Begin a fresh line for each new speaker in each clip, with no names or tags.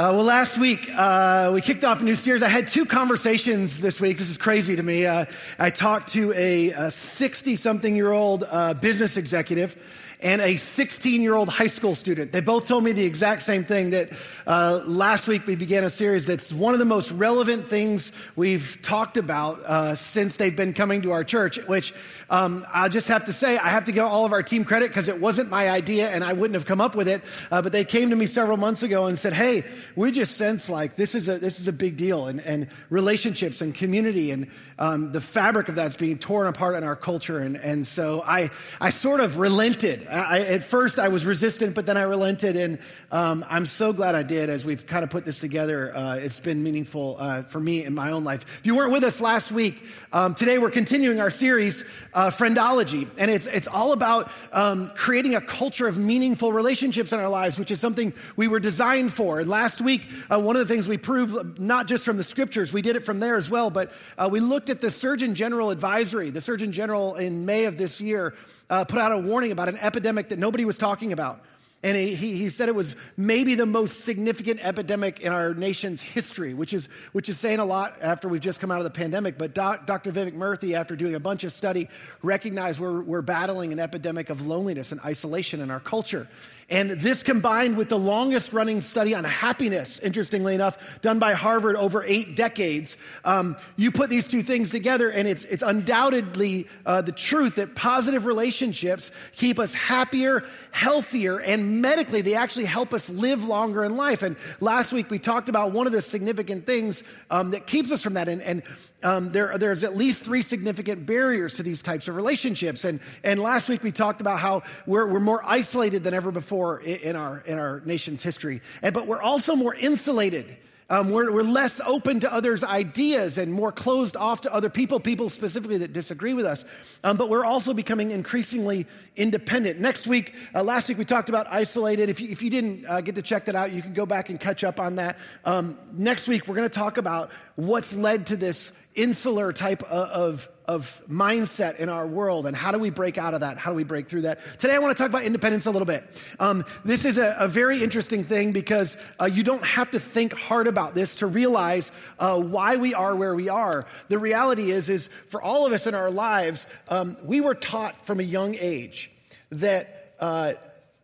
Uh, well, last week uh, we kicked off a new series. I had two conversations this week. This is crazy to me. Uh, I talked to a 60 something year old uh, business executive and a 16 year old high school student. They both told me the exact same thing that uh, last week we began a series that's one of the most relevant things we've talked about uh, since they've been coming to our church, which um, I just have to say, I have to give all of our team credit because it wasn't my idea and I wouldn't have come up with it. Uh, but they came to me several months ago and said, Hey, we just sense like this is a, this is a big deal and, and relationships and community and um, the fabric of that's being torn apart in our culture. And, and so I, I sort of relented. I, at first, I was resistant, but then I relented. And um, I'm so glad I did as we've kind of put this together. Uh, it's been meaningful uh, for me in my own life. If you weren't with us last week, um, today we're continuing our series, uh, Friendology. And it's, it's all about um, creating a culture of meaningful relationships in our lives, which is something we were designed for. And last week, uh, one of the things we proved, not just from the scriptures, we did it from there as well, but uh, we looked at the Surgeon General advisory. The Surgeon General in May of this year uh, put out a warning about an epidemic that nobody was talking about. And he, he said it was maybe the most significant epidemic in our nation's history, which is, which is saying a lot after we've just come out of the pandemic. But doc, Dr. Vivek Murthy, after doing a bunch of study, recognized we're, we're battling an epidemic of loneliness and isolation in our culture. And this combined with the longest running study on happiness, interestingly enough, done by Harvard over eight decades, um, you put these two things together, and it's, it's undoubtedly uh, the truth that positive relationships keep us happier, healthier, and medically, they actually help us live longer in life. And last week, we talked about one of the significant things um, that keeps us from that. And, and um, there, there's at least three significant barriers to these types of relationships. And, and last week, we talked about how we're, we're more isolated than ever before in our, in our nation's history. And, but we're also more insulated. Um, we're, we're, less open to others' ideas and more closed off to other people, people specifically that disagree with us. Um, but we're also becoming increasingly independent. Next week, uh, last week we talked about isolated. If you, if you didn't uh, get to check that out, you can go back and catch up on that. Um, next week, we're going to talk about what's led to this insular type of, of mindset in our world and how do we break out of that? How do we break through that? Today, I want to talk about independence a little bit. Um, this is a, a, very interesting thing because uh, you don't have to think hard about this to realize uh, why we are where we are. The reality is, is for all of us in our lives, um, we were taught from a young age that, uh,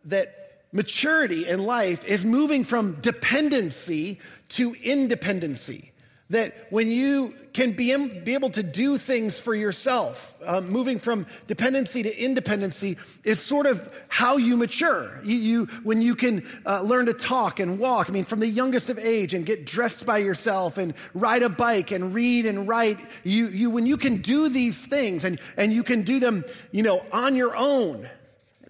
that maturity in life is moving from dependency to independency that when you can be, be able to do things for yourself, um, moving from dependency to independency is sort of how you mature. You, you when you can uh, learn to talk and walk, I mean, from the youngest of age and get dressed by yourself and ride a bike and read and write, you, you, when you can do these things and, and you can do them, you know, on your own,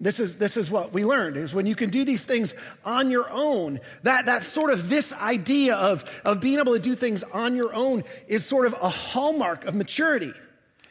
this is, this is what we learned is when you can do these things on your own, that, that sort of this idea of, of being able to do things on your own is sort of a hallmark of maturity.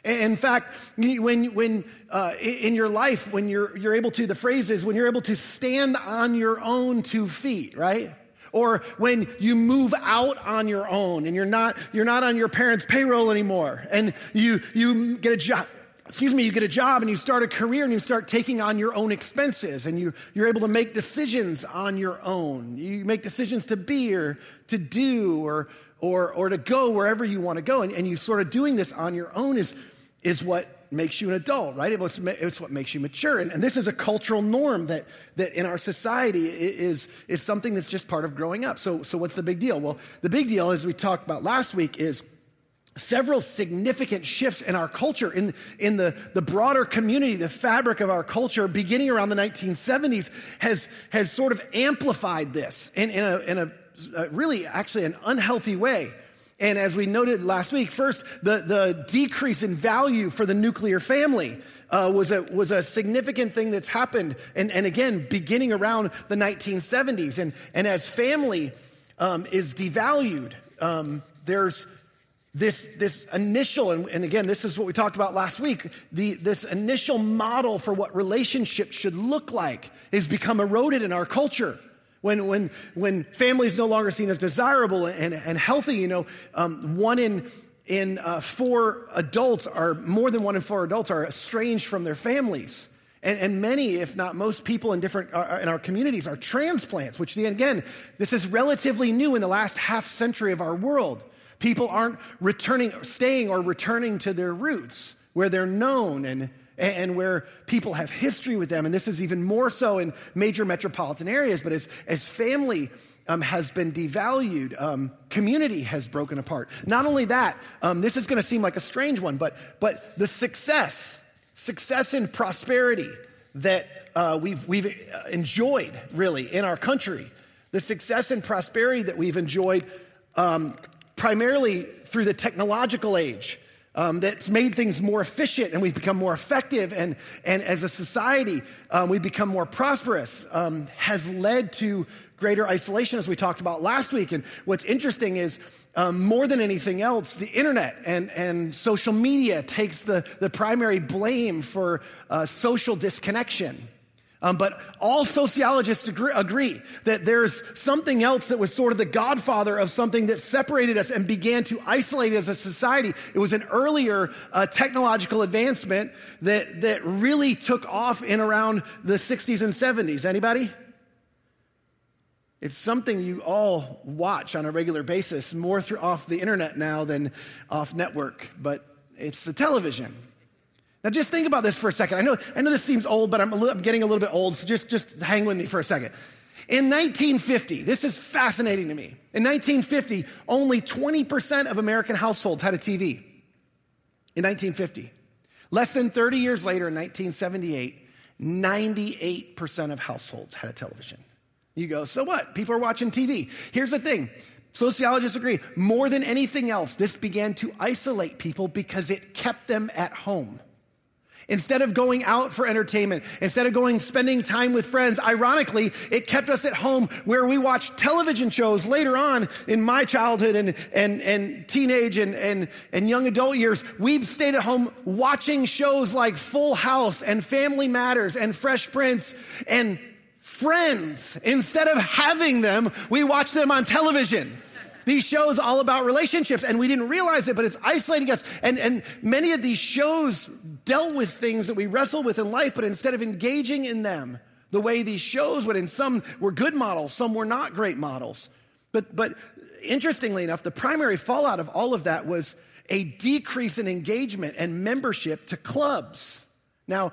In fact, when, when uh, in your life, when you're, you're able to, the phrase is when you're able to stand on your own two feet, right? Or when you move out on your own and you're not, you're not on your parents' payroll anymore and you, you get a job, excuse me, you get a job and you start a career and you start taking on your own expenses and you, you're able to make decisions on your own. You make decisions to be or to do or, or, or to go wherever you want to go. And, and you sort of doing this on your own is, is what makes you an adult, right? It's, it's what makes you mature. And, and, this is a cultural norm that, that in our society is, is something that's just part of growing up. So, so what's the big deal? Well, the big deal, as we talked about last week, is several significant shifts in our culture, in, in the, the broader community, the fabric of our culture, beginning around the 1970s, has, has sort of amplified this in, in, a, in a, a really actually an unhealthy way. And as we noted last week, first, the, the decrease in value for the nuclear family uh, was, a, was a significant thing that's happened. And, and again, beginning around the 1970s. And, and as family um, is devalued, um, there's this, this initial, and, and, again, this is what we talked about last week, the, this initial model for what relationships should look like has become eroded in our culture. When, when, when family is no longer seen as desirable and, and healthy, you know, um, one in, in uh, four adults are, more than one in four adults are estranged from their families. And, and, many, if not most people in different uh, in our communities are transplants, which again, this is relatively new in the last half century of our world. People aren't returning, staying or returning to their roots where they're known and, and where people have history with them. And this is even more so in major metropolitan areas. But as, as family um, has been devalued, um, community has broken apart. Not only that, um, this is going to seem like a strange one, but, but the success, success and prosperity that uh, we've, we've uh, enjoyed really in our country, the success and prosperity that we've enjoyed um, primarily through the technological age. Um, that's made things more efficient and we've become more effective and, and as a society um, we've become more prosperous um, has led to greater isolation as we talked about last week and what's interesting is um, more than anything else the internet and, and social media takes the, the primary blame for uh, social disconnection um, but all sociologists agree, agree, that there's something else that was sort of the godfather of something that separated us and began to isolate as a society. It was an earlier uh, technological advancement that, that really took off in around the 60s and 70s. Anybody? It's something you all watch on a regular basis, more through off the internet now than off network, but it's the television. Now, just think about this for a second. I know, I know this seems old, but I'm, I'm getting a little bit old, so just, just hang with me for a second. In 1950, this is fascinating to me. In 1950, only 20% of American households had a TV. In 1950. Less than 30 years later, in 1978, 98% of households had a television. You go, so what? People are watching TV. Here's the thing sociologists agree more than anything else, this began to isolate people because it kept them at home. Instead of going out for entertainment, instead of going spending time with friends, ironically, it kept us at home where we watched television shows later on in my childhood and, and, and teenage and, and, and young adult years. We stayed at home watching shows like Full House and Family Matters and Fresh Prince and Friends. Instead of having them, we watched them on television these shows all about relationships and we didn't realize it but it's isolating us and, and many of these shows dealt with things that we wrestle with in life, but instead of engaging in them the way these shows would, and some were good models, some were not great models. But, but interestingly enough, the primary fallout of all of that was a decrease in engagement and membership to clubs. Now,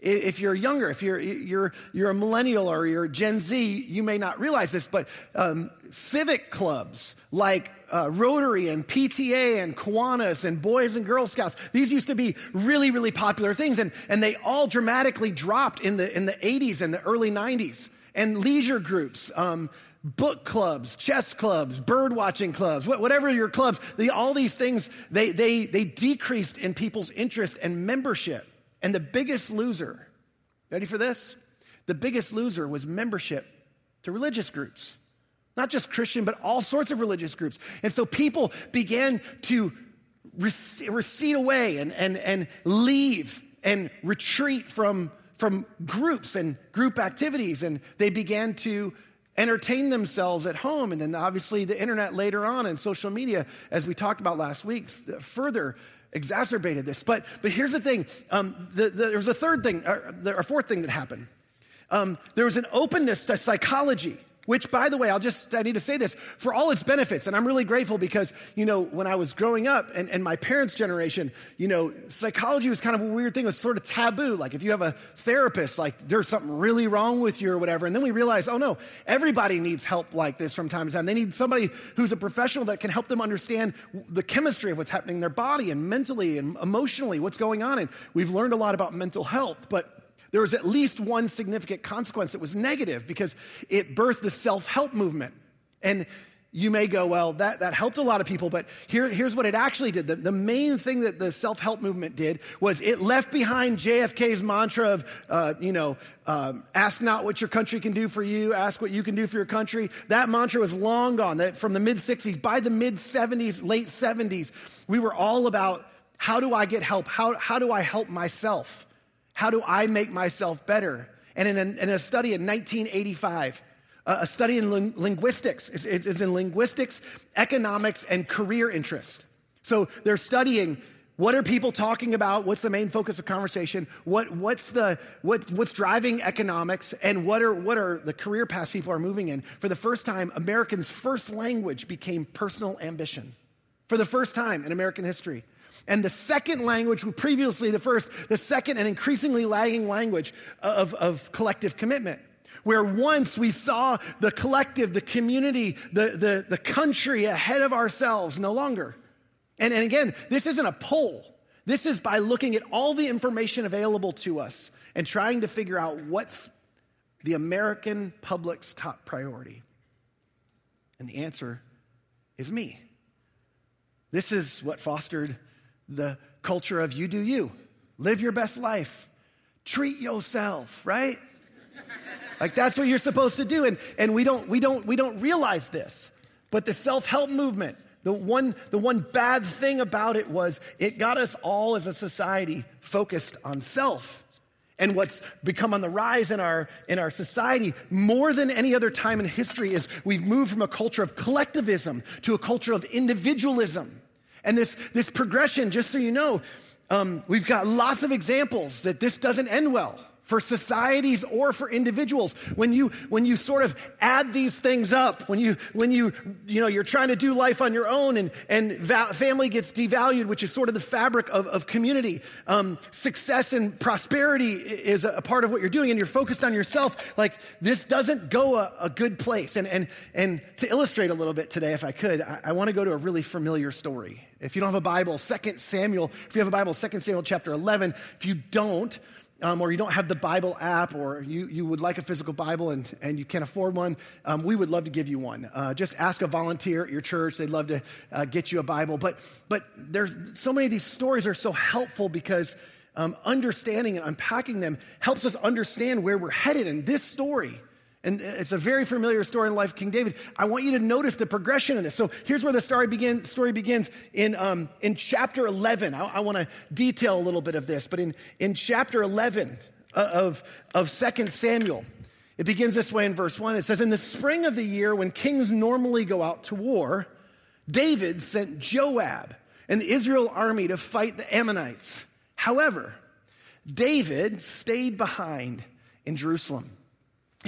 if you're younger, if you're, you're, you're a millennial or you're Gen Z, you may not realize this, but um, civic clubs like uh, Rotary and PTA and Kiwanis and Boys and Girl Scouts, these used to be really, really popular things, and, and they all dramatically dropped in the, in the 80s and the early 90s. And leisure groups, um, book clubs, chess clubs, bird watching clubs, whatever your clubs, all these things, they, they, they decreased in people's interest and membership. And the biggest loser, ready for this? The biggest loser was membership to religious groups. Not just Christian, but all sorts of religious groups. And so people began to recede away and, and, and leave and retreat from, from groups and group activities. And they began to entertain themselves at home. And then obviously the internet later on and social media, as we talked about last week, further exacerbated this. But, but here's the thing um, the, the, there was a third thing, or, or fourth thing that happened. Um, there was an openness to psychology which by the way i'll just i need to say this for all its benefits and i'm really grateful because you know when i was growing up and, and my parents generation you know psychology was kind of a weird thing. It was sort of taboo. Like if you have a therapist like there's something really wrong with you or whatever. And then we realized oh no everybody needs help like this from time to time. They need somebody who's a professional that can help them understand the chemistry of what's happening in their body and mentally and emotionally what's going on. And we've learned a lot about mental health but there was at least one significant consequence that was negative because it birthed the self help movement. And you may go, well, that, that helped a lot of people, but here, here's what it actually did. The, the main thing that the self help movement did was it left behind JFK's mantra of, uh, you know, um, ask not what your country can do for you, ask what you can do for your country. That mantra was long gone. That from the mid 60s, by the mid 70s, late 70s, we were all about how do I get help? How, how do I help myself? How do I make myself better? And in a, in a study in 1985, a study in linguistics. is in linguistics, economics, and career interest. So they're studying what are people talking about? What's the main focus of conversation? What, what's, the, what, what's driving economics? And what are, what are the career paths people are moving in? For the first time, Americans' first language became personal ambition. For the first time in American history. And the second language, previously the first, the second and increasingly lagging language of, of collective commitment where once we saw the collective, the community, the, the, the country ahead of ourselves, no longer. And, and again, this isn't a poll. This is by looking at all the information available to us and trying to figure out what's the American public's top priority. And the answer is me. This is what fostered the culture of you do you. Live your best life. Treat yourself, right? Like that's what you're supposed to do. And, and we, don't, we, don't, we don't realize this. But the self help movement, the one, the one bad thing about it was it got us all as a society focused on self. And what's become on the rise in our, in our society more than any other time in history is we've moved from a culture of collectivism to a culture of individualism. And this, this progression, just so you know, um, we've got lots of examples that this doesn't end well for societies or for individuals. When you when you sort of add these things up when you when you you know you're trying to do life on your own and and va- family gets devalued which is sort of the fabric of, of community um, success and prosperity is a, part of what you're doing and you're focused on yourself like this doesn't go a, a good place. And and and to illustrate a little bit today if i could i, I want to go to a really familiar story. If you don't have a bible 2 samuel if you have a bible 2 samuel chapter 11 if you don't um, or you don't have the Bible app, or you, you would like a physical Bible and, and you can't afford one, um, we would love to give you one. Uh, just ask a volunteer at your church. They'd love to uh, get you a Bible. But, but there's so many of these stories are so helpful because um, understanding and unpacking them helps us understand where we're headed. And this story and it's a very familiar story in the life of King David. I want you to notice the progression in this. So here's where the story, begin, story begins in, um, in chapter 11. I, I want to detail a little bit of this, but in, in chapter 11 uh, of, of 2 Samuel, it begins this way in verse 1. It says, In the spring of the year, when kings normally go out to war, David sent Joab and the Israel army to fight the Ammonites. However, David stayed behind in Jerusalem.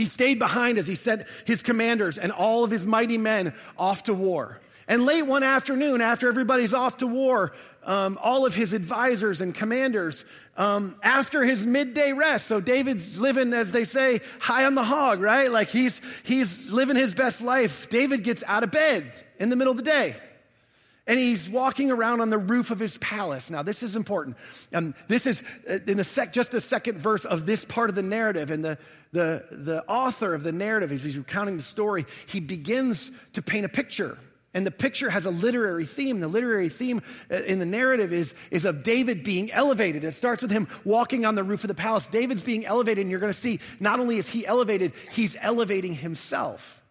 He stayed behind as he sent his commanders and all of his mighty men off to war. And late one afternoon, after everybody's off to war, um, all of his advisors and commanders, um, after his midday rest, so David's living, as they say, high on the hog, right? Like he's, he's living his best life. David gets out of bed in the middle of the day and he's walking around on the roof of his palace. Now, this is important. Um, this is uh, in the sec, just the second verse of this part of the narrative, and the, the, the author of the narrative, as he's recounting the story, he begins to paint a picture. And the picture has a literary theme. The literary theme uh, in the narrative is, is of David being elevated. It starts with him walking on the roof of the palace. David's being elevated, and you're going to see not only is he elevated, he's elevating himself.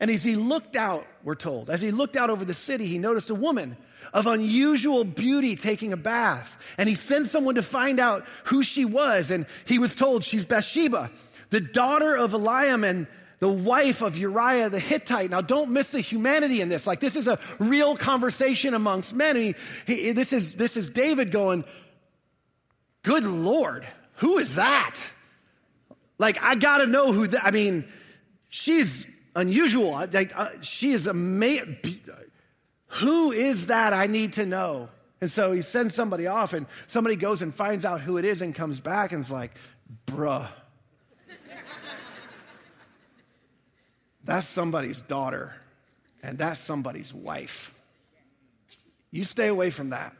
And as he looked out, we're told, as he looked out over the city, he noticed a woman of unusual beauty taking a bath. And he sent someone to find out who she was. And he was told she's Bathsheba, the daughter of Eliam and the wife of Uriah the Hittite. Now, don't miss the humanity in this. Like, this is a real conversation amongst men. He, he, this, is, this is David going, Good Lord, who is that? Like, I gotta know who that, I mean, she's unusual. Like, uh, she is amazing. Who is that? I need to know. And so he sends somebody off, and somebody goes and finds out who it is and comes back and is like, bruh. That's somebody's daughter, and that's somebody's wife. You stay away from that.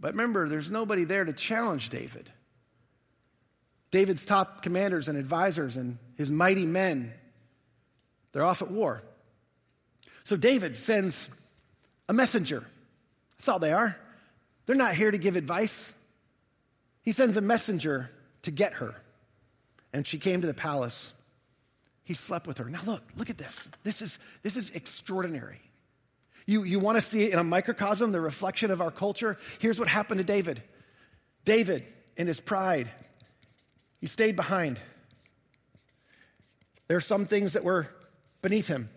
But remember, there's nobody there to challenge David. David's top commanders and advisors and his mighty men They're off at war. So David sends a messenger. That's all they are. They're not here to give advice. He sends a messenger to get her. And she came to the palace. He slept with her. Now look, look at this. This is, this is extraordinary. You, you want to see it in a microcosm, the reflection of our culture? Here's what happened to David. David, in his pride, he stayed behind. There are some things that were beneath him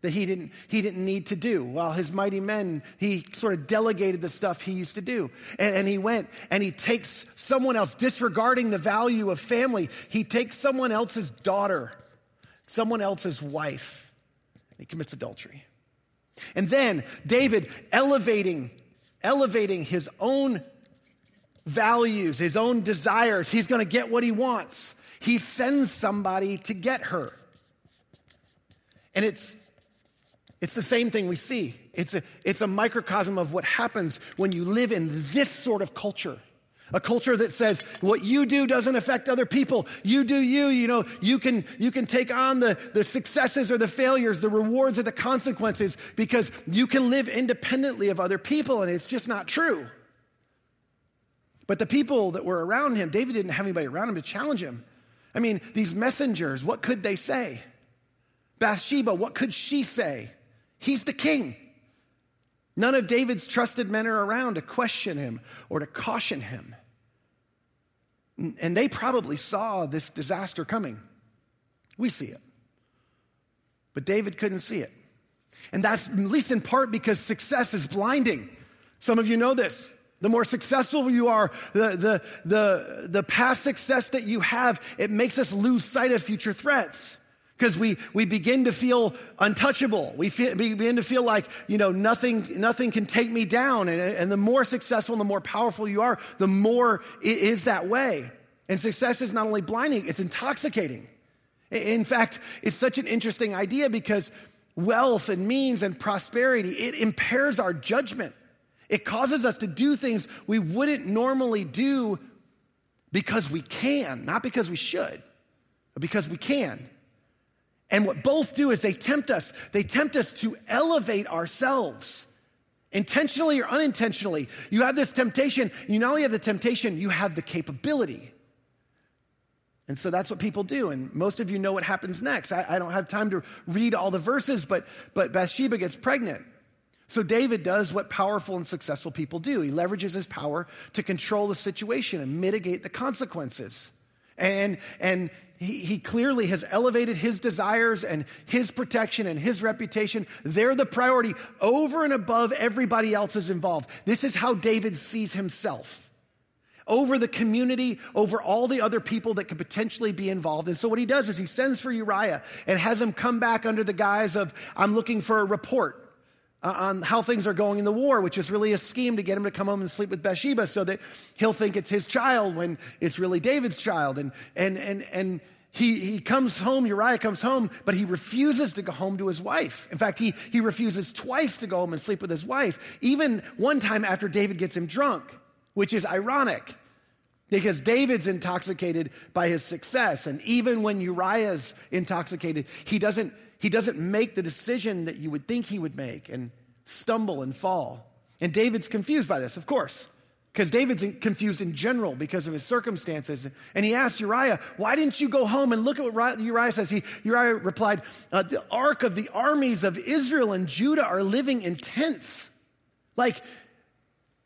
that he didn't, he didn't need to do. While his mighty men, he sort of delegated the stuff he used to do. And, and, he went and he takes someone else, disregarding the value of family, he takes someone else's daughter, someone else's wife, and he commits adultery. And then David elevating, elevating his own values, his own desires, he's going to get what he wants. He sends somebody to get her. And it's it's the same thing we see. It's a, it's a microcosm of what happens when you live in this sort of culture. A culture that says what you do doesn't affect other people. You do you, you know, you can, you can take on the, the successes or the failures, the rewards or the consequences because you can live independently of other people, and it's just not true. But the people that were around him, David didn't have anybody around him to challenge him. I mean, these messengers, what could they say? Bathsheba, what could she say? He's the king. None of David's trusted men are around to question him or to caution him. And they probably saw this disaster coming. We see it. But David couldn't see it. And that's at least in part because success is blinding. Some of you know this. The more successful you are, the, the, the, the past success that you have, it makes us lose sight of future threats because we, we begin to feel untouchable. We, feel, we, begin to feel like, you know, nothing, nothing can take me down. And, and the more successful and the more powerful you are, the more it is that way. And success is not only blinding, it's intoxicating. In fact, it's such an interesting idea because wealth and means and prosperity, it impairs our judgment. It causes us to do things we wouldn't normally do because we can, not because we should, but because we can. And what both do is they tempt us. They tempt us to elevate ourselves. Intentionally or unintentionally, you have this temptation. You not only have the temptation, you have the capability. And so that's what people do. And most of you know what happens next. I, I, don't have time to read all the verses, but, but Bathsheba gets pregnant. So David does what powerful and successful people do. He leverages his power to control the situation and mitigate the consequences. And, and he, he clearly has elevated his desires and his protection and his reputation. They're the priority over and above everybody else is involved. This is how David sees himself over the community, over all the other people that could potentially be involved. And so what he does is he sends for Uriah and has him come back under the guise of, I'm looking for a report. Uh, on how things are going in the war, which is really a scheme to get him to come home and sleep with Bathsheba so that he'll think it's his child when it's really David's child. And, and, and, and he, he comes home, Uriah comes home, but he refuses to go home to his wife. In fact, he, he refuses twice to go home and sleep with his wife, even one time after David gets him drunk, which is ironic because David's intoxicated by his success. And even when Uriah's intoxicated, he doesn't he doesn't make the decision that you would think he would make and stumble and fall. And David's confused by this, of course, because David's confused in general because of his circumstances. And he asks Uriah, Why didn't you go home? And look at what Uriah says. He, Uriah replied, uh, The ark of the armies of Israel and Judah are living in tents. Like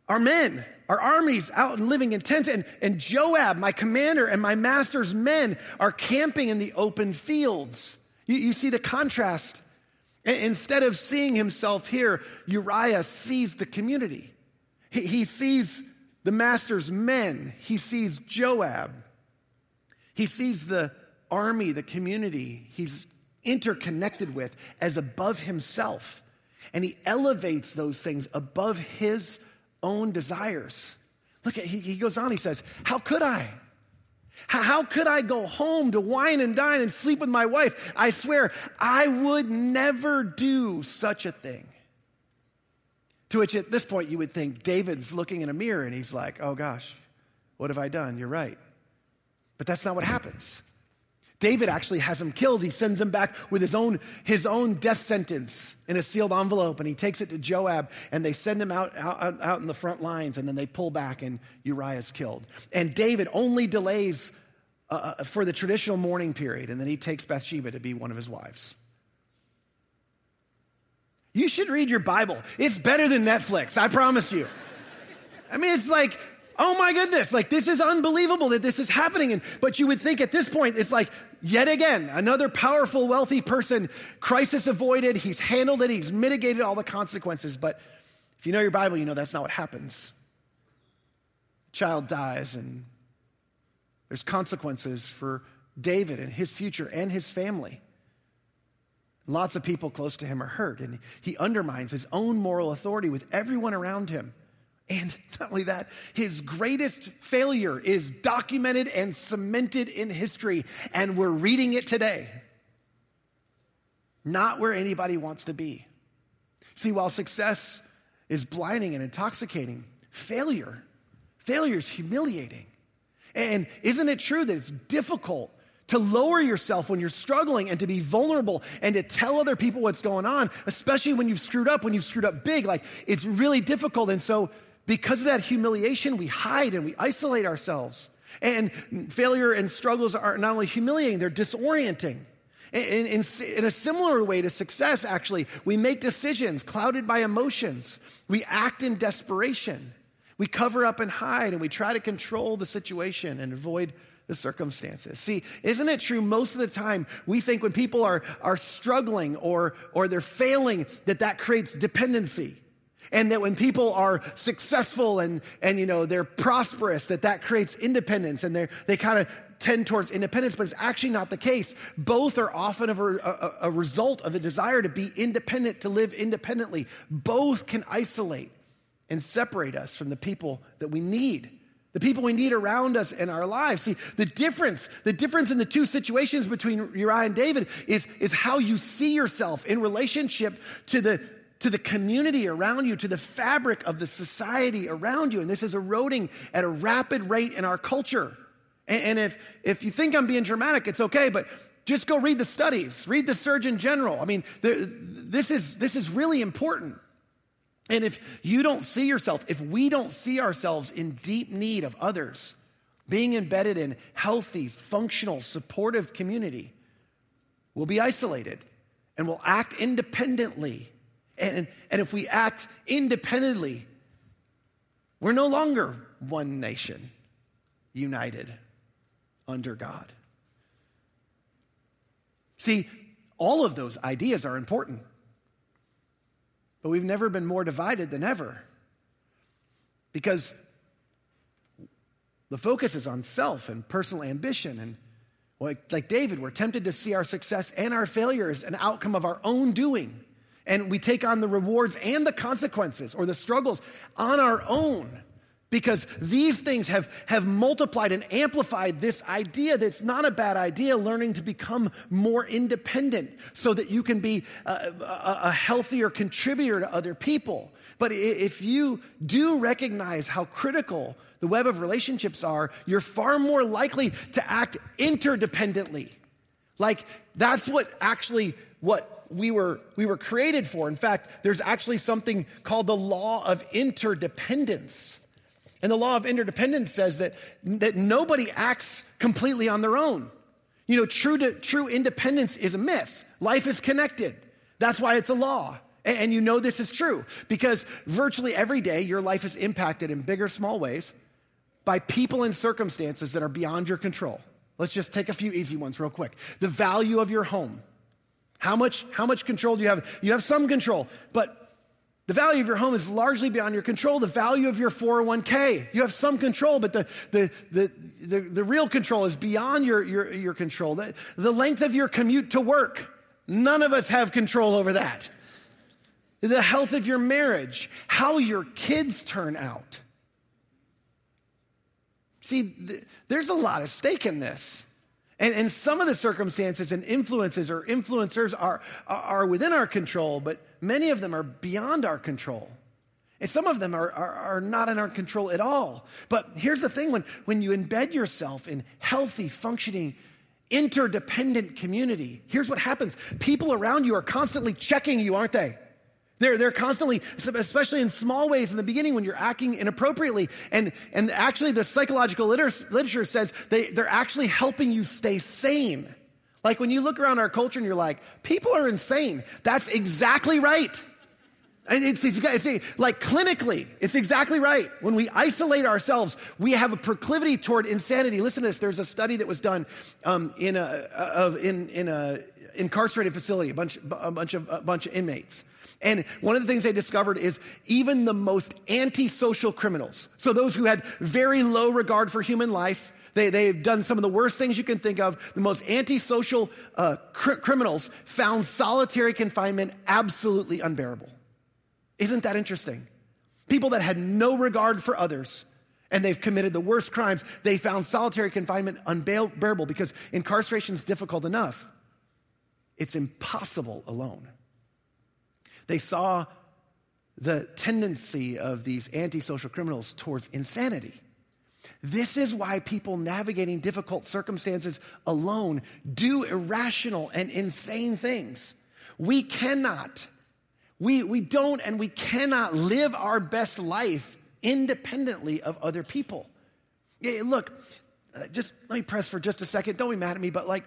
our men, our armies out and living in tents. And, and Joab, my commander, and my master's men are camping in the open fields. You, you see the contrast. Instead of seeing himself here, Uriah sees the community. He, he sees the master's men. He sees Joab. He sees the army, the community he's interconnected with as above himself. And he elevates those things above his own desires. Look at, he, he goes on, he says, How could I? How could I go home to wine and dine and sleep with my wife? I swear, I would never do such a thing. To which at this point you would think David's looking in a mirror and he's like, oh gosh, what have I done? You're right. But that's not what happens. David actually has him killed. He sends him back with his own, his own death sentence in a sealed envelope, and he takes it to Joab, and they send him out, out, out in the front lines, and then they pull back, and Uriah is killed. And David only delays uh, uh, for the traditional mourning period, and then he takes Bathsheba to be one of his wives. You should read your Bible. It's better than Netflix, I promise you. I mean, it's like oh my goodness, like this is unbelievable that this is happening. And, but you would think at this point, it's like, yet again, another powerful, wealthy person, crisis avoided, he's handled it, he's mitigated all the consequences. But if you know your Bible, you know that's not what happens. The child dies, and there's consequences for David and his future and his family. Lots of people close to him are hurt, and he undermines his own moral authority with everyone around him. And not only that, his greatest failure is documented and cemented in history, and we're reading it today. Not where anybody wants to be. See, while success is blinding and intoxicating, failure, failure is humiliating. And isn't it true that it's difficult to lower yourself when you're struggling and to be vulnerable and to tell other people what's going on, especially when you've screwed up, when you've screwed up big? Like, it's really difficult. And so, because of that humiliation, we hide and we isolate ourselves. And failure and struggles are not only humiliating, they're disorienting. In, in, in, a similar way to success, actually, we make decisions clouded by emotions. We act in desperation. We cover up and hide, and we try to control the situation and avoid the circumstances. See, isn't it true most of the time we think when people are, are struggling or, or they're failing that that creates dependency? And that when people are successful and, and you know they're prosperous that that creates independence and they they kind of tend towards independence but it's actually not the case both are often a, a, a result of a desire to be independent to live independently both can isolate and separate us from the people that we need the people we need around us in our lives. See, the difference, the difference in the two situations between Uriah and David is, is how you see yourself in relationship to the to the community around you, to the fabric of the society around you. And this is eroding at a rapid rate in our culture. And, and if, if you think I'm being dramatic, it's okay, but just go read the studies, read the Surgeon General. I mean, this, is, this is really important. And if you don't see yourself, if we don't see ourselves in deep need of others, being embedded in healthy, functional, supportive community, we'll be isolated and we'll act independently and, and if we act independently, we're no longer one nation united under God. See, all of those ideas are important, but we've never been more divided than ever because the focus is on self and personal ambition. And like David, we're tempted to see our success and our failure as an outcome of our own doing. And we take on the rewards and the consequences or the struggles on our own because these things have, have multiplied and amplified this idea that it's not a bad idea learning to become more independent so that you can be a, a, a healthier contributor to other people. But if you do recognize how critical the web of relationships are, you're far more likely to act interdependently. Like that's what actually what we were, we were created for. In fact, there's actually something called the law of interdependence. And the law of interdependence says that, that nobody acts completely on their own. You know, true, to, true independence is a myth. Life is connected. That's why it's a law. And, and you know this is true because virtually every day your life is impacted in big or small ways by people and circumstances that are beyond your control. Let's just take a few easy ones real quick. The value of your home how much, how much control do you have? You have some control, but the value of your home is largely beyond your control. The value of your 401k, you have some control, but the, the, the, the, the real control is beyond your, your, your control. The, the length of your commute to work, none of us have control over that. The health of your marriage, how your kids turn out. See, th- there's a lot of stake in this. And, and some of the circumstances and influences or influencers are, are within our control, but many of them are beyond our control. And some of them are, are, are, not in our control at all. But here's the thing when, when you embed yourself in healthy, functioning, interdependent community, here's what happens people around you are constantly checking you, aren't they? They're, they're constantly, especially in small ways in the beginning when you're acting inappropriately. And, and actually, the psychological liter- literature says they, they're actually helping you stay sane. Like when you look around our culture and you're like, people are insane. That's exactly right. And it's, it's, it's, like clinically, it's exactly right. When we isolate ourselves, we have a proclivity toward insanity. Listen to this. There's a study that was done um, in a, of, in, in a incarcerated facility, a bunch, a bunch of, a bunch of inmates. And one of the things they discovered is even the most antisocial criminals, so those who had very low regard for human life, they, they've done some of the worst things you can think of. The most antisocial uh, cr- criminals found solitary confinement absolutely unbearable. Isn't that interesting? People that had no regard for others and they've committed the worst crimes, they found solitary confinement unbearable because incarceration is difficult enough. It's impossible alone. They saw the tendency of these antisocial criminals towards insanity. This is why people navigating difficult circumstances alone do irrational and insane things. We cannot, we, we don't and we cannot live our best life independently of other people. Yeah, look, uh, just let me press for just a second. Don't be mad at me, but like,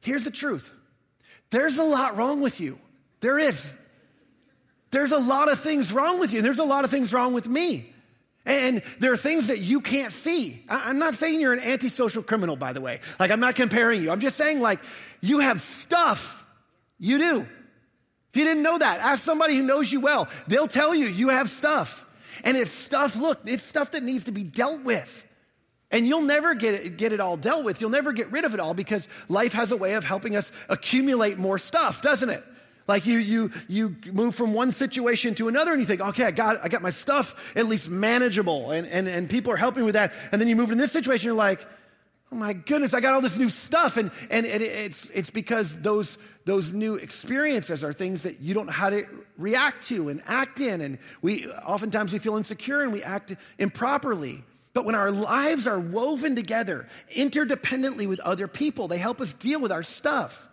here's the truth there's a lot wrong with you. There is. There's a lot of things wrong with you. There's a lot of things wrong with me. And there are things that you can't see. I'm not saying you're an antisocial criminal, by the way. Like, I'm not comparing you. I'm just saying, like, you have stuff. You do. If you didn't know that, ask somebody who knows you well. They'll tell you you have stuff. And it's stuff, look, it's stuff that needs to be dealt with. And you'll never get it, get it all dealt with. You'll never get rid of it all because life has a way of helping us accumulate more stuff, doesn't it? Like you, you, you move from one situation to another and you think, okay, I got, I got my stuff at least manageable and, and, and people are helping with that. And then you move in this situation, you're like, oh my goodness, I got all this new stuff. And, and, and it's, it's because those, those new experiences are things that you don't know how to react to and act in. And we, oftentimes we feel insecure and we act improperly. But when our lives are woven together interdependently with other people, they help us deal with our stuff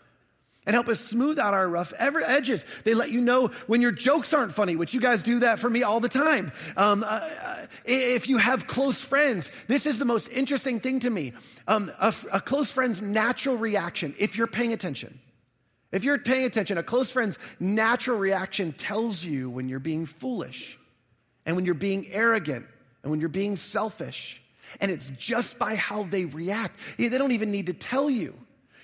and help us smooth out our rough edges. They let you know when your jokes aren't funny, which you guys do that for me all the time. Um, uh, uh if you have close friends, this is the most interesting thing to me. Um, a, a close friend's natural reaction, if you're paying attention, if you're paying attention, a close friend's natural reaction tells you when you're being foolish and when you're being arrogant and when you're being selfish. And it's just by how they react. They don't even need to tell you.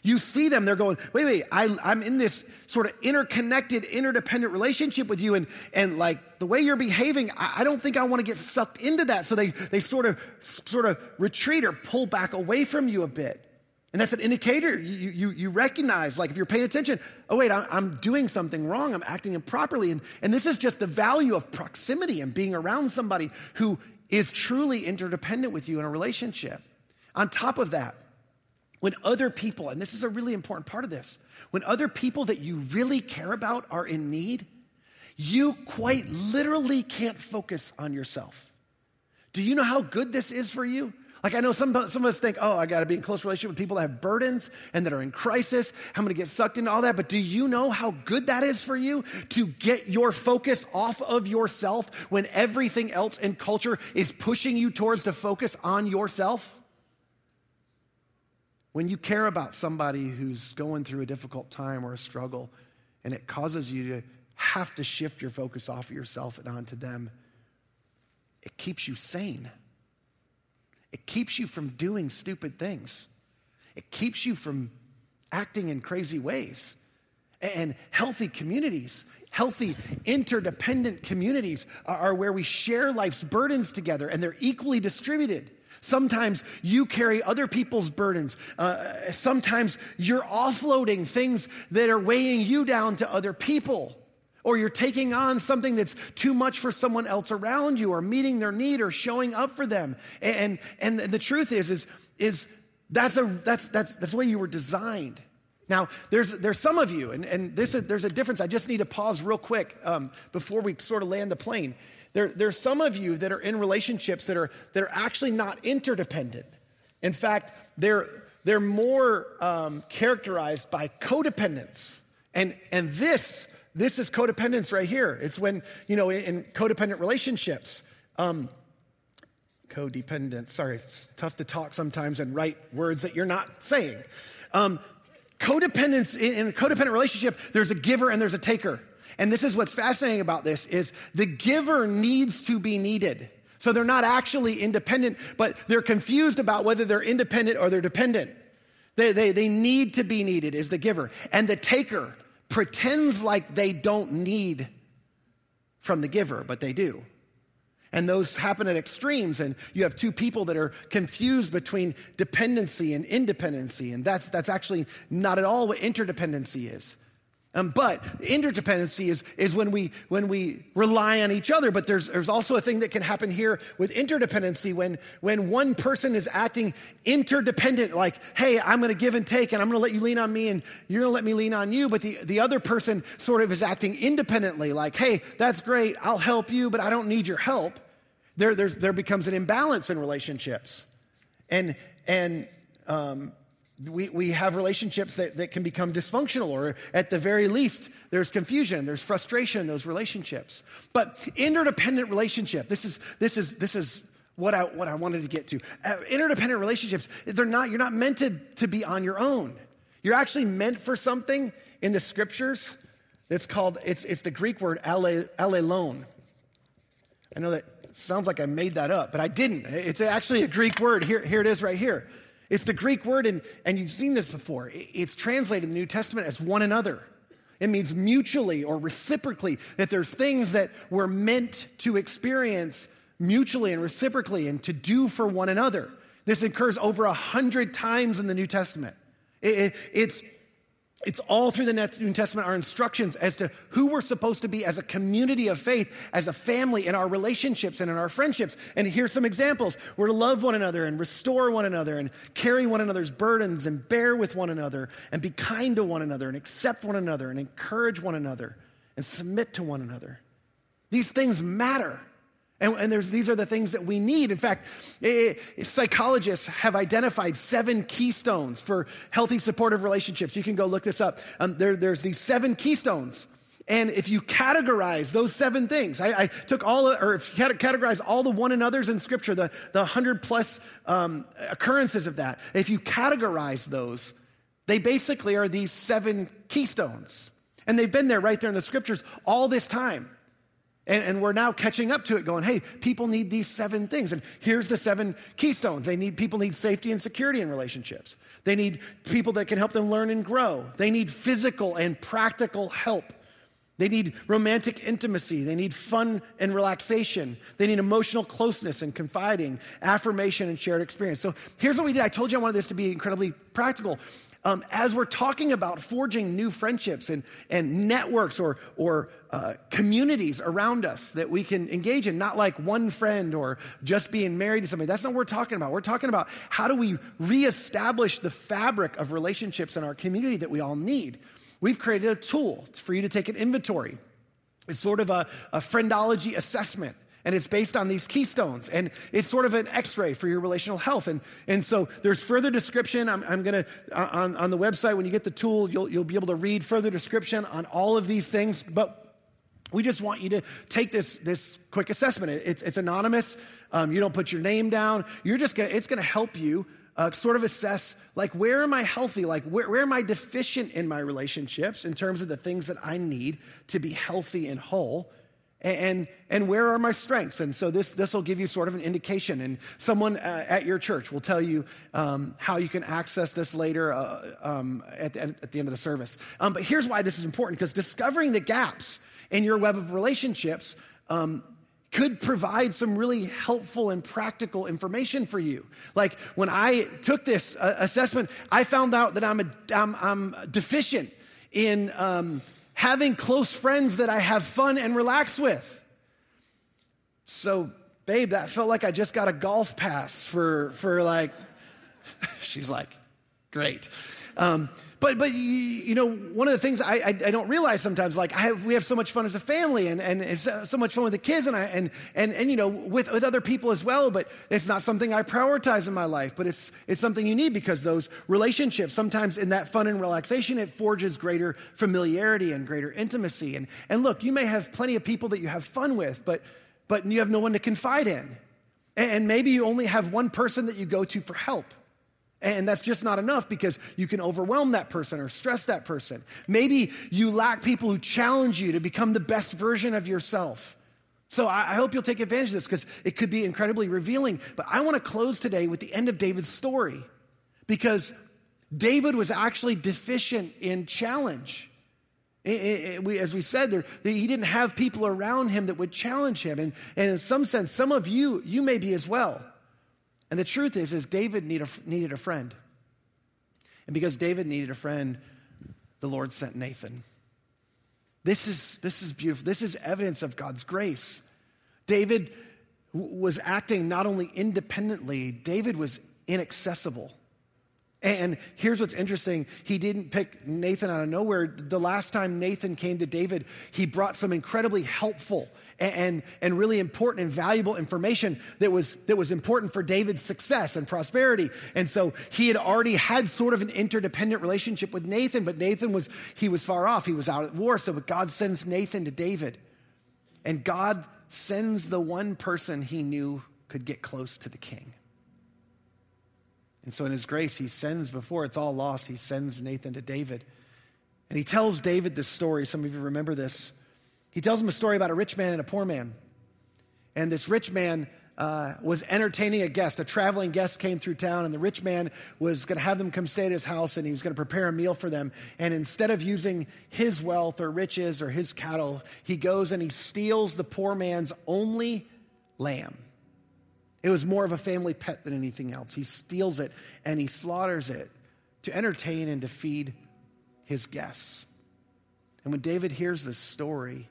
You see them, they're going, wait, wait, I, am in this sort of interconnected, interdependent relationship with you, and, and like the way you're behaving, I, I don't think I want to get sucked into that. So they, they sort of sort of retreat or pull back away from you a bit. And that's an indicator. You, you, you recognize, like if you're paying attention, oh, wait, I'm doing something wrong. I'm acting improperly. And, and this is just the value of proximity and being around somebody who is truly interdependent with you in a relationship. On top of that, when other people, and this is a really important part of this, when other people that you really care about are in need, you quite literally can't focus on yourself. Do you know how good this is for you? Like, I know some, some of us think, oh, I got to be in close relationship with people that have burdens and that are in crisis. I'm to get sucked into all that. But do you know how good that is for you to get your focus off of yourself when everything else in culture is pushing you towards to focus on yourself? When you care about somebody who's going through a difficult time or a struggle, and it causes you to have to shift your focus off of yourself and onto them, it keeps you sane. It keeps you from doing stupid things. It keeps you from acting in crazy ways. And healthy communities, healthy interdependent communities are where we share life's burdens together and they're equally distributed. Sometimes you carry other people's burdens. Uh, sometimes you're offloading things that are weighing you down to other people. Or you're taking on something that's too much for someone else around you, or meeting their need, or showing up for them. And, and the truth is, is, is that's, a, that's, that's, that's the way you were designed. Now, there's, there's some of you, and, and this is, there's a difference. I just need to pause real quick um, before we sort of land the plane. There, there's some of you that are in relationships that are, that are actually not interdependent. In fact, they're, they're more um, characterized by codependence. And, and this, this is codependence right here. It's when, you know, in, in codependent relationships, um, codependence, sorry, it's tough to talk sometimes and write words that you're not saying. Um, codependence, in, in a codependent relationship, there's a giver and there's a taker. And this is what's fascinating about this is the giver needs to be needed. So they're not actually independent, but they're confused about whether they're independent or they're dependent. They, they, they need to be needed is the giver. And the taker pretends like they don't need from the giver, but they do. And those happen at extremes, and you have two people that are confused between dependency and independency, and that's, that's actually not at all what interdependency is. Um, but interdependency is, is when, we, when we rely on each other. But there's, there's also a thing that can happen here with interdependency when, when one person is acting interdependent, like, hey, I'm going to give and take, and I'm going to let you lean on me, and you're going to let me lean on you. But the, the other person sort of is acting independently, like, hey, that's great, I'll help you, but I don't need your help. There, there's there becomes an imbalance in relationships. And, and um, we, we have relationships that, that can become dysfunctional, or at the very least, there's confusion, there's frustration in those relationships. But interdependent relationship, this is, this is, this is what I, what I wanted to get to. Uh, interdependent relationships, they're not, you're not meant to, to be on your own. You're actually meant for something in the scriptures that's called, it's, it's the Greek word allelon. I know that sounds like I made that up, but I didn't. It's actually a Greek word. Here, here it is right here. It's the Greek word, and, and you've seen this before. It's translated in the New Testament as one another. It means mutually or reciprocally, that there's things that we're meant to experience mutually and reciprocally and to do for one another. This occurs over a hundred times in the New Testament. It, it, it's it's all through the New Testament, our instructions as to who we're supposed to be as a community of faith, as a family, in our relationships and in our friendships. And here's some examples. We're to love one another and restore one another and carry one another's burdens and bear with one another and be kind to one another and accept one another and encourage one another and submit to one another. These things matter. And, and these are the things that we need. In fact, it, it, psychologists have identified seven keystones for healthy supportive relationships. You can go look this up. Um, there, there's these seven keystones. And if you categorize those seven things, I, I took all, or if you categorize all the one another's in Scripture, the, the hundred plus um, occurrences of that, if you categorize those, they basically are these seven keystones. And they've been there right there in the Scriptures all this time. And, and, we're now catching up to it, going, hey, people need these seven things. And here's the seven keystones. They need people need safety and security in relationships. They need people that can help them learn and grow. They need physical and practical help. They need romantic intimacy. They need fun and relaxation. They need emotional closeness and confiding, affirmation and shared experience. So here's what we did. I told you I wanted this to be incredibly practical um, as we're talking about forging new friendships and, and networks or, or uh, communities around us that we can engage in, not like one friend or just being married to somebody. That's not what we're talking about. We're talking about how do we reestablish the fabric of relationships in our community that we all need. We've created a tool for you to take an inventory. It's sort of a, a friendology assessment and it's based on these keystones and it's sort of an x-ray for your relational health. And, and so there's further description. I'm, I'm going to uh, on, on the website when you get the tool you'll, you'll be able to read further description on all of these things. But we just want you to take this, this quick assessment. It's, it's anonymous. Um, you don't put your name down. You're just to it's to help you uh, sort of assess like where am i healthy? Like where, where am i deficient in my relationships in terms of the things that i need to be healthy and whole and, and where are my strengths? And so this, this will give you sort of an indication. And someone uh, at your church will tell you um, how you can access this later uh, um, at, the, at, the, end of the service. Um, but here's why this is important because discovering the gaps in your web of relationships um, could provide some really helpful and practical information for you. Like when I took this uh, assessment, I found out that I'm, a, I'm, I'm deficient in um, having close friends that I have fun and relax with. So, babe, that felt like I just got a golf pass for, for like, she's like, Great. Um, but but you, know one of the things I, I, I, don't realize sometimes like I have, we have so much fun as a family and, and it's uh, so much fun with the kids and I and and, and you know with, with other people as well but it's not something I prioritize in my life but it's it's something you need because those relationships sometimes in that fun and relaxation it forges greater familiarity and greater intimacy. And and look you may have plenty of people that you have fun with but but you have no one to confide in. And maybe you only have one person that you go to for help and that's just not enough because you can overwhelm that person or stress that person. Maybe you lack people who challenge you to become the best version of yourself. So I hope you'll take advantage of this because it could be incredibly revealing. But I want to close today with the end of David's story because David was actually deficient in challenge. as we said, there, he didn't have people around him that would challenge him. And, and in some sense, some of you, you may be as well. And the truth is, is David need a, needed a friend. And because David needed a friend, the Lord sent Nathan. This is, this is beautiful. This is evidence of God's grace. David was acting not only independently, David was inaccessible. And here's what's interesting. He didn't pick Nathan out of nowhere. The last time Nathan came to David, he brought some incredibly helpful and, and really important and valuable information that was, that was important for David's success and prosperity. And so he had already had sort of an interdependent relationship with Nathan, but Nathan was, he was far off. He was out at war. So God sends Nathan to David. And God sends the one person he knew could get close to the king. And so in his grace, he sends, before it's all lost, he sends Nathan to David. And he tells David this story. Some of you remember this. He tells him a story about a rich man and a poor man. And this rich man uh, was entertaining a guest. A traveling guest came through town, and the rich man was going to have them come stay at his house, and he was going to prepare a meal for them. And instead of using his wealth or riches or his cattle, he goes and he steals the poor man's only lamb. It was more of a family pet than anything else. He steals it and he slaughters it to entertain and to feed his guests. And when David hears this story,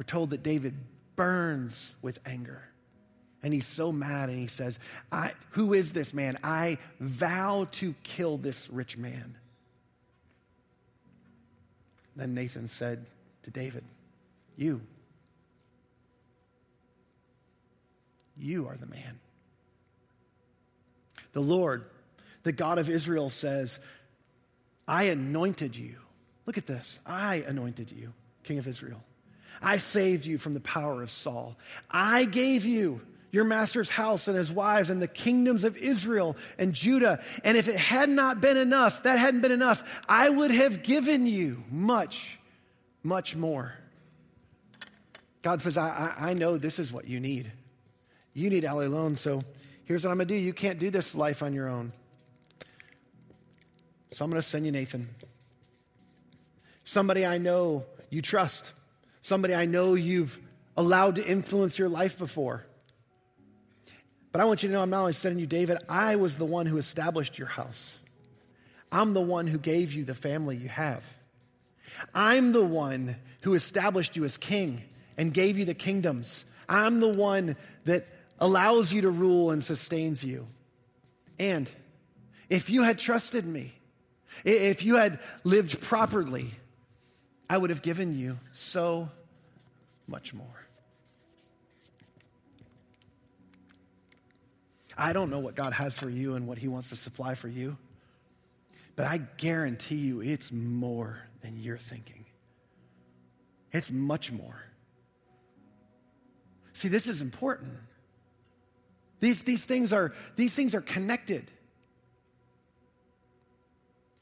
we're told that David burns with anger. And he's so mad and he says, Who is this man? I vow to kill this rich man. Then Nathan said to David, You, you are the man. The Lord, the God of Israel, says, I anointed you. Look at this. I anointed you, King of Israel. I saved you from the power of Saul. I gave you your master's house and his wives and the kingdoms of Israel and Judah. And if it had not been enough, that hadn't been enough, I would have given you much, much more. God says, I, I, I know this is what you need. You need allelon. So here's what I'm going to do. You can't do this life on your own. So I'm going to send you Nathan. Somebody I know you trust somebody I know you've allowed to influence your life before. But I want you to know I'm not only sending you David, I was the one who established your house. I'm the one who gave you the family you have. I'm the one who established you as king and gave you the kingdoms. I'm the one that allows you to rule and sustains you. And if you had trusted me, if you had lived properly, I would have given you so much more. I don't know what God has for you and what He wants to supply for you, but I guarantee you it's more than you're thinking. It's much more. See, this is important. These, these, things are, these things are connected.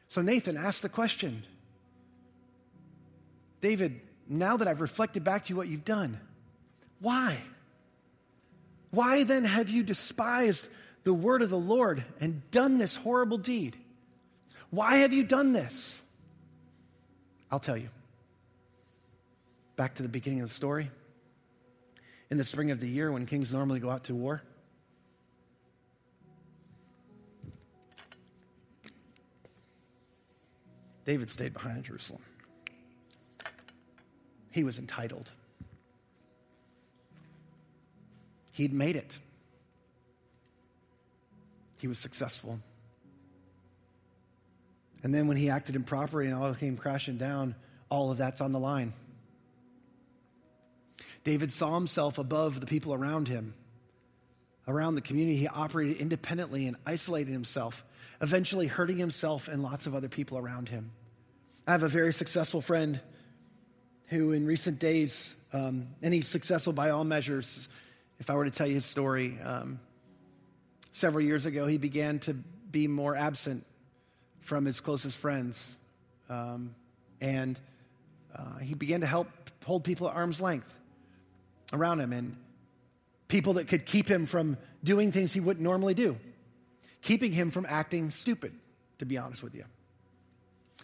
So Nathan asked the question David, now that I've reflected back to you what you've done, why? Why then have you despised the word of the Lord and done this horrible deed? Why have you done this? I'll tell you. Back to the beginning of the story. In the spring of the year, when kings normally go out to war, David stayed behind in Jerusalem. He was entitled. He'd made it. He was successful. And then when he acted improperly and all came crashing down, all of that's on the line. David saw himself above the people around him. Around the community, he operated independently and isolated himself, eventually hurting himself and lots of other people around him. I have a very successful friend who, in recent days, um, and he's successful by all measures. If I were to tell you his story, um, several years ago, he began to be more absent from his closest friends. Um, and uh, he began to help hold people at arm's length around him and people that could keep him from doing things he wouldn't normally do, keeping him from acting stupid, to be honest with you.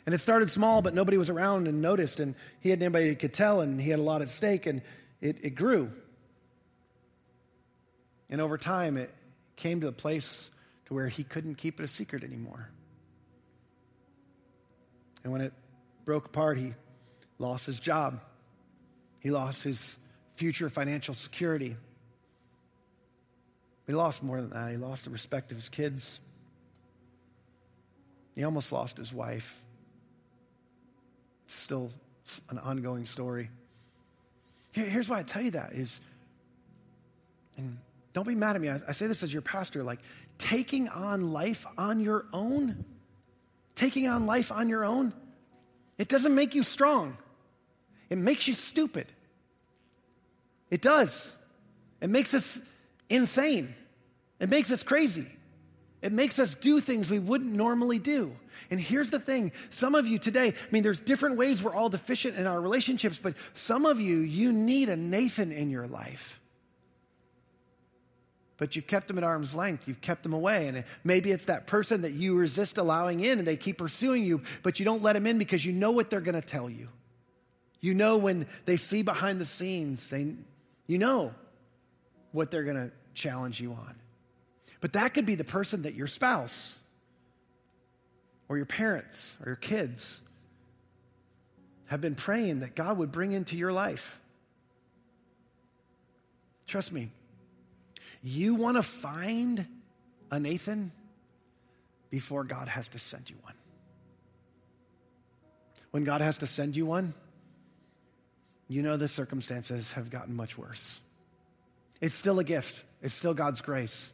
And it started small, but nobody was around and noticed, and he had anybody that could tell, and he had a lot at stake, and it, it grew. And over time, it came to the place to where he couldn't keep it a secret anymore. And when it broke apart, he lost his job. He lost his future financial security. He lost more than that. He lost the respect of his kids. He almost lost his wife. It's still an ongoing story. Here's why I tell you that is, and don't be mad at me. I, say this as your pastor, like taking on life on your own, taking on life on your own, it doesn't make you strong. It makes you stupid. It does. It makes us insane. It makes us crazy. It makes us do things we wouldn't normally do. And here's the thing some of you today, I mean, there's different ways we're all deficient in our relationships, but some of you, you need a Nathan in your life. But you've kept them at arm's length. You've kept them away. And maybe it's that person that you resist allowing in and they keep pursuing you, but you don't let them in because you know what they're going to tell you. You know when they see behind the scenes, they, you know what they're going to challenge you on. But that could be the person that your spouse or your parents or your kids have been praying that God would bring into your life. Trust me, you want to find a Nathan before God has to send you one. When God has to send you one, you know the circumstances have gotten much worse. It's still a gift, it's still God's grace.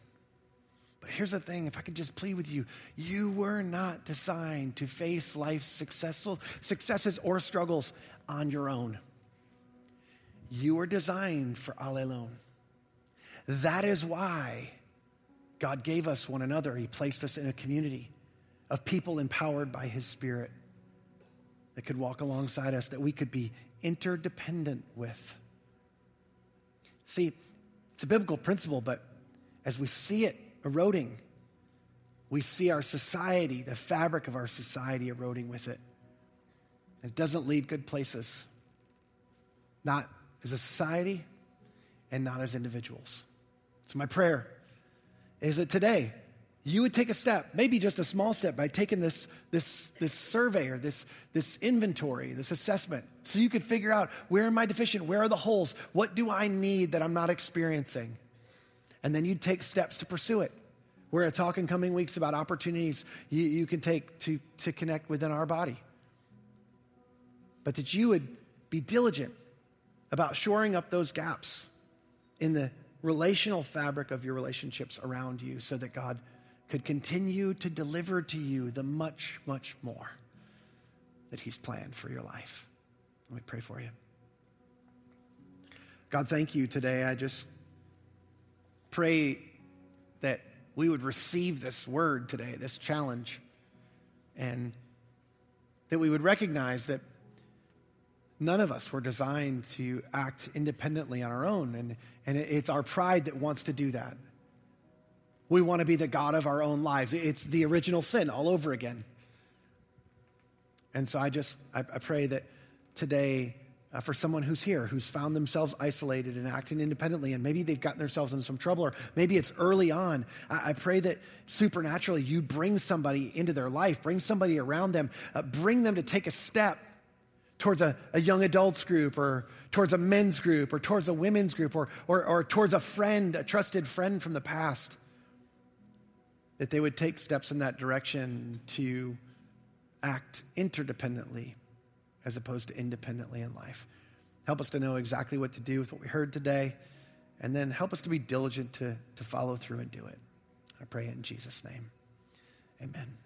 But here's the thing if I could just plead with you, you were not designed to face life's successful, successes or struggles on your own. You were designed for allelon. That is why God gave us one another. He placed us in a community of people empowered by His Spirit that could walk alongside us, that we could be interdependent with. See, it's a biblical principle, but as we see it eroding, we see our society, the fabric of our society eroding with it. It doesn't lead good places, not as a society and not as individuals. So, my prayer is that today you would take a step, maybe just a small step, by taking this, this, this survey or this, this inventory, this assessment, so you could figure out where am I deficient? Where are the holes? What do I need that I'm not experiencing? And then you'd take steps to pursue it. We're going to talk in coming weeks about opportunities you, you can take to, to connect within our body. But that you would be diligent about shoring up those gaps in the relational fabric of your relationships around you so that God could continue to deliver to you the much, much more that He's planned for your life. Let me pray for you. God, thank you today. I just pray that we would receive this word today, this challenge, and that we would recognize that none of us were designed to act independently on our own. And, and it's our pride that wants to do that. We want to be the God of our own lives. It's the original sin all over again. And so I just, I, I pray that today, uh, for someone who's here, who's found themselves isolated and acting independently, and maybe they've gotten themselves in some trouble, or maybe it's early on, I, I pray that supernaturally you bring somebody into their life, bring somebody around them, uh, bring them to take a step towards a, a, young adults group or towards a men's group or towards a women's group or, or, or towards a friend, a trusted friend from the past that they would take steps in that direction to act interdependently as opposed to independently in life. Help us to know exactly what to do with what we heard today, and then help us to be diligent to, to follow through and do it. I pray it in Jesus' name. Amen.